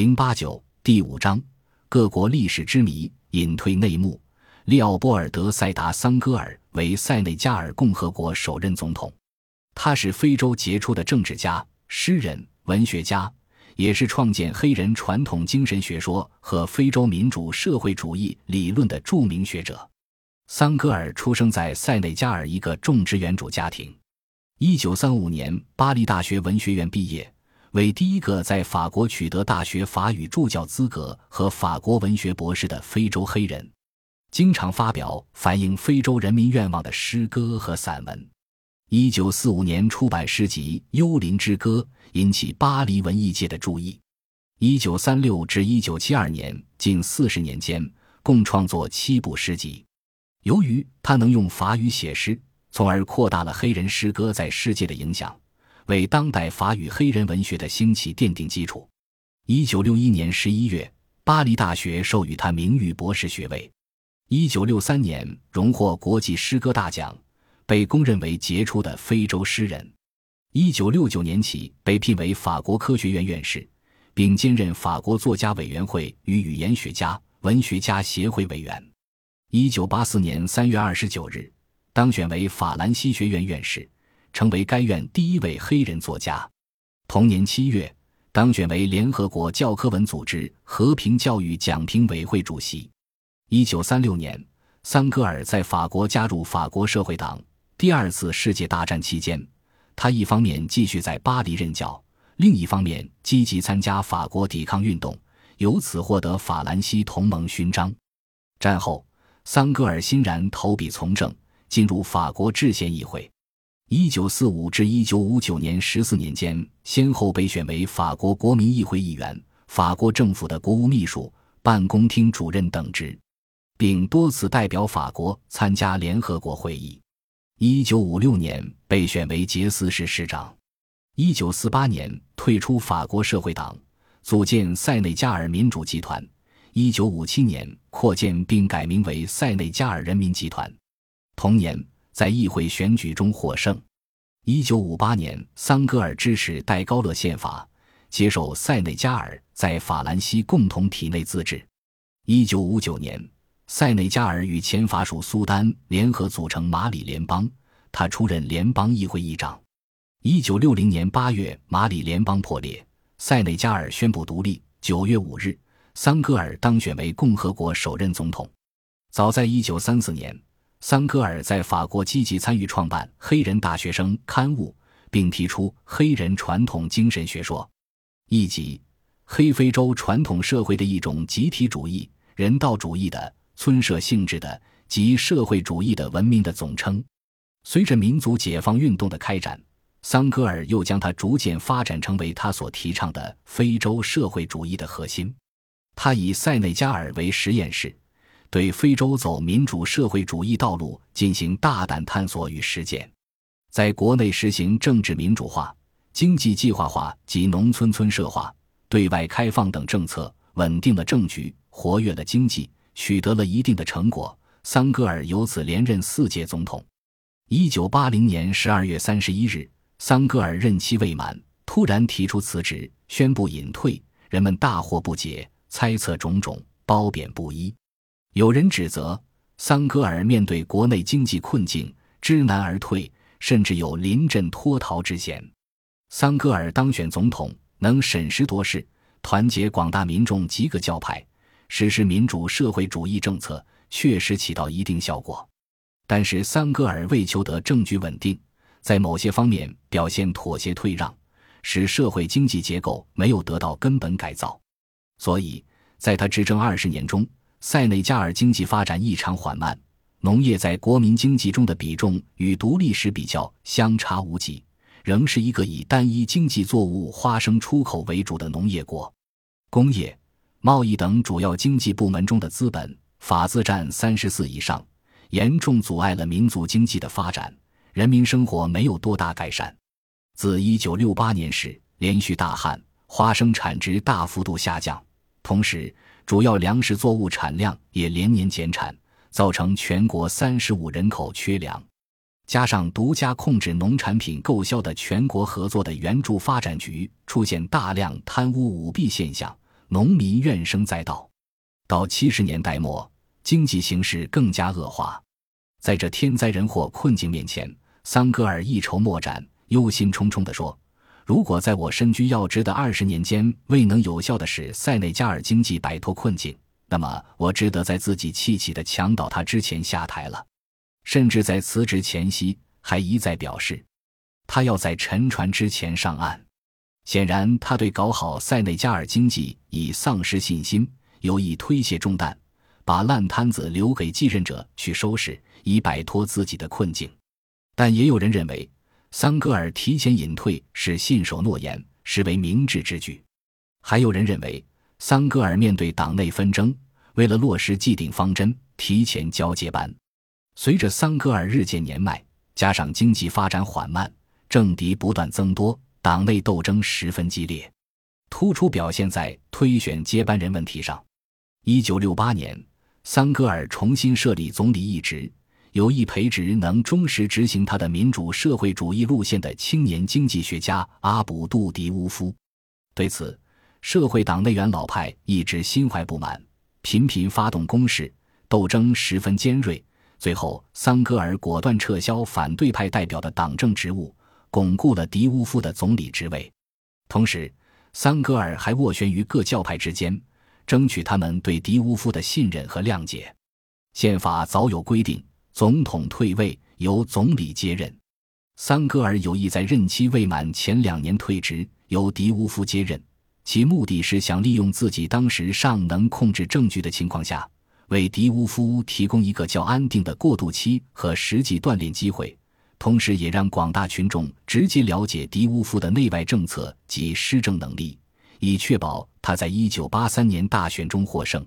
零八九第五章各国历史之谜隐退内幕。利奥波尔德·塞达·桑戈尔为塞内加尔共和国首任总统，他是非洲杰出的政治家、诗人、文学家，也是创建黑人传统精神学说和非洲民主社会主义理论的著名学者。桑戈尔出生在塞内加尔一个种植园主家庭，一九三五年巴黎大学文学院毕业。为第一个在法国取得大学法语助教资格和法国文学博士的非洲黑人，经常发表反映非洲人民愿望的诗歌和散文。一九四五年出版诗集《幽灵之歌》，引起巴黎文艺界的注意。一九三六至一九七二年近四十年间，共创作七部诗集。由于他能用法语写诗，从而扩大了黑人诗歌在世界的影响。为当代法语黑人文学的兴起奠定基础。一九六一年十一月，巴黎大学授予他名誉博士学位。一九六三年，荣获国际诗歌大奖，被公认为杰出的非洲诗人。一九六九年起，被聘为法国科学院院士，并兼任法国作家委员会与语言学家、文学家协会委员。一九八四年三月二十九日，当选为法兰西学院院士。成为该院第一位黑人作家。同年七月，当选为联合国教科文组织和平教育奖评委会主席。一九三六年，桑戈尔在法国加入法国社会党。第二次世界大战期间，他一方面继续在巴黎任教，另一方面积极参加法国抵抗运动，由此获得法兰西同盟勋章。战后，桑戈尔欣然投笔从政，进入法国制宪议会。一九四五至一九五九年十四年间，先后被选为法国国民议会议员、法国政府的国务秘书、办公厅主任等职，并多次代表法国参加联合国会议。一九五六年被选为杰斯市市长。一九四八年退出法国社会党，组建塞内加尔民主集团。一九五七年扩建并改名为塞内加尔人民集团。同年。在议会选举中获胜。一九五八年，桑戈尔支持戴高乐宪法，接受塞内加尔在法兰西共同体内自治。一九五九年，塞内加尔与前法属苏丹联合组成马里联邦，他出任联邦议会议长。一九六零年八月，马里联邦破裂，塞内加尔宣布独立。九月五日，桑戈尔当选为共和国首任总统。早在一九三四年。桑戈尔在法国积极参与创办《黑人大学生》刊物，并提出黑人传统精神学说，以及黑非洲传统社会的一种集体主义、人道主义的村社性质的及社会主义的文明的总称。随着民族解放运动的开展，桑戈尔又将它逐渐发展成为他所提倡的非洲社会主义的核心。他以塞内加尔为实验室。对非洲走民主社会主义道路进行大胆探索与实践，在国内实行政治民主化、经济计划化及农村村社化、对外开放等政策，稳定了政局，活跃了经济，取得了一定的成果。桑戈尔由此连任四届总统。一九八零年十二月三十一日，桑戈尔任期未满，突然提出辞职，宣布隐退，人们大惑不解，猜测种种，褒贬不一。有人指责桑戈尔面对国内经济困境知难而退，甚至有临阵脱逃之嫌。桑戈尔当选总统，能审时度势，团结广大民众及各教派，实施民主社会主义政策，确实起到一定效果。但是，桑戈尔为求得政局稳定，在某些方面表现妥协退让，使社会经济结构没有得到根本改造。所以，在他执政二十年中，塞内加尔经济发展异常缓慢，农业在国民经济中的比重与独立时比较相差无几，仍是一个以单一经济作物花生出口为主的农业国。工业、贸易等主要经济部门中的资本法资占三十四以上，严重阻碍了民族经济的发展，人民生活没有多大改善。自一九六八年时，连续大旱，花生产值大幅度下降，同时。主要粮食作物产量也连年减产，造成全国三十五人口缺粮。加上独家控制农产品购销的全国合作的援助发展局出现大量贪污舞弊现象，农民怨声载道。到七十年代末，经济形势更加恶化。在这天灾人祸困境面前，桑格尔一筹莫展，忧心忡忡地说：“如果在我身居要职的二十年间未能有效地使塞内加尔经济摆脱困境，那么我只得在自己气起的墙倒塌之前下台了。”甚至在辞职前夕，还一再表示，他要在沉船之前上岸。显然，他对搞好塞内加尔经济已丧失信心，有意推卸重担，把烂摊子留给继任者去收拾，以摆脱自己的困境。但也有人认为，桑格尔提前隐退是信守诺言，实为明智之举。还有人认为，桑格尔面对党内纷争，为了落实既定方针，提前交接班。随着桑格尔日渐年迈，加上经济发展缓慢，政敌不断增多，党内斗争十分激烈，突出表现在推选接班人问题上。一九六八年，桑格尔重新设立总理一职，有意培植能忠实执行他的民主社会主义路线的青年经济学家阿卜杜迪乌夫。对此，社会党内元老派一直心怀不满，频频发动攻势，斗争十分尖锐。最后，桑戈尔果断撤销反对派代表的党政职务，巩固了迪乌夫的总理职位。同时，桑戈尔还斡旋于各教派之间，争取他们对迪乌夫的信任和谅解。宪法早有规定，总统退位由总理接任。桑格尔有意在任期未满前两年退职，由迪乌夫接任，其目的是想利用自己当时尚能控制政局的情况下。为迪乌夫提供一个较安定的过渡期和实际锻炼机会，同时也让广大群众直接了解迪乌夫的内外政策及施政能力，以确保他在一九八三年大选中获胜。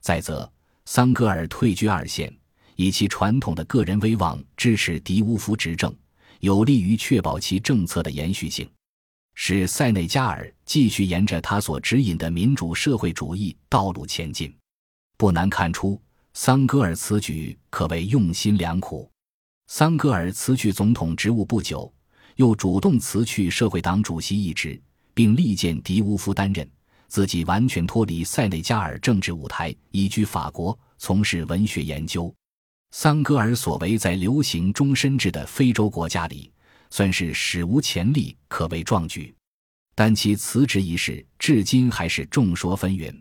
再则，桑格尔退居二线，以其传统的个人威望支持迪乌夫执政，有利于确保其政策的延续性，使塞内加尔继续沿着他所指引的民主社会主义道路前进。不难看出，桑格尔此举可谓用心良苦。桑格尔辞去总统职务不久，又主动辞去社会党主席一职，并力荐迪乌夫担任，自己完全脱离塞内加尔政治舞台，移居法国从事文学研究。桑戈尔所为在流行终身制的非洲国家里，算是史无前例，可谓壮举。但其辞职一事至今还是众说纷纭。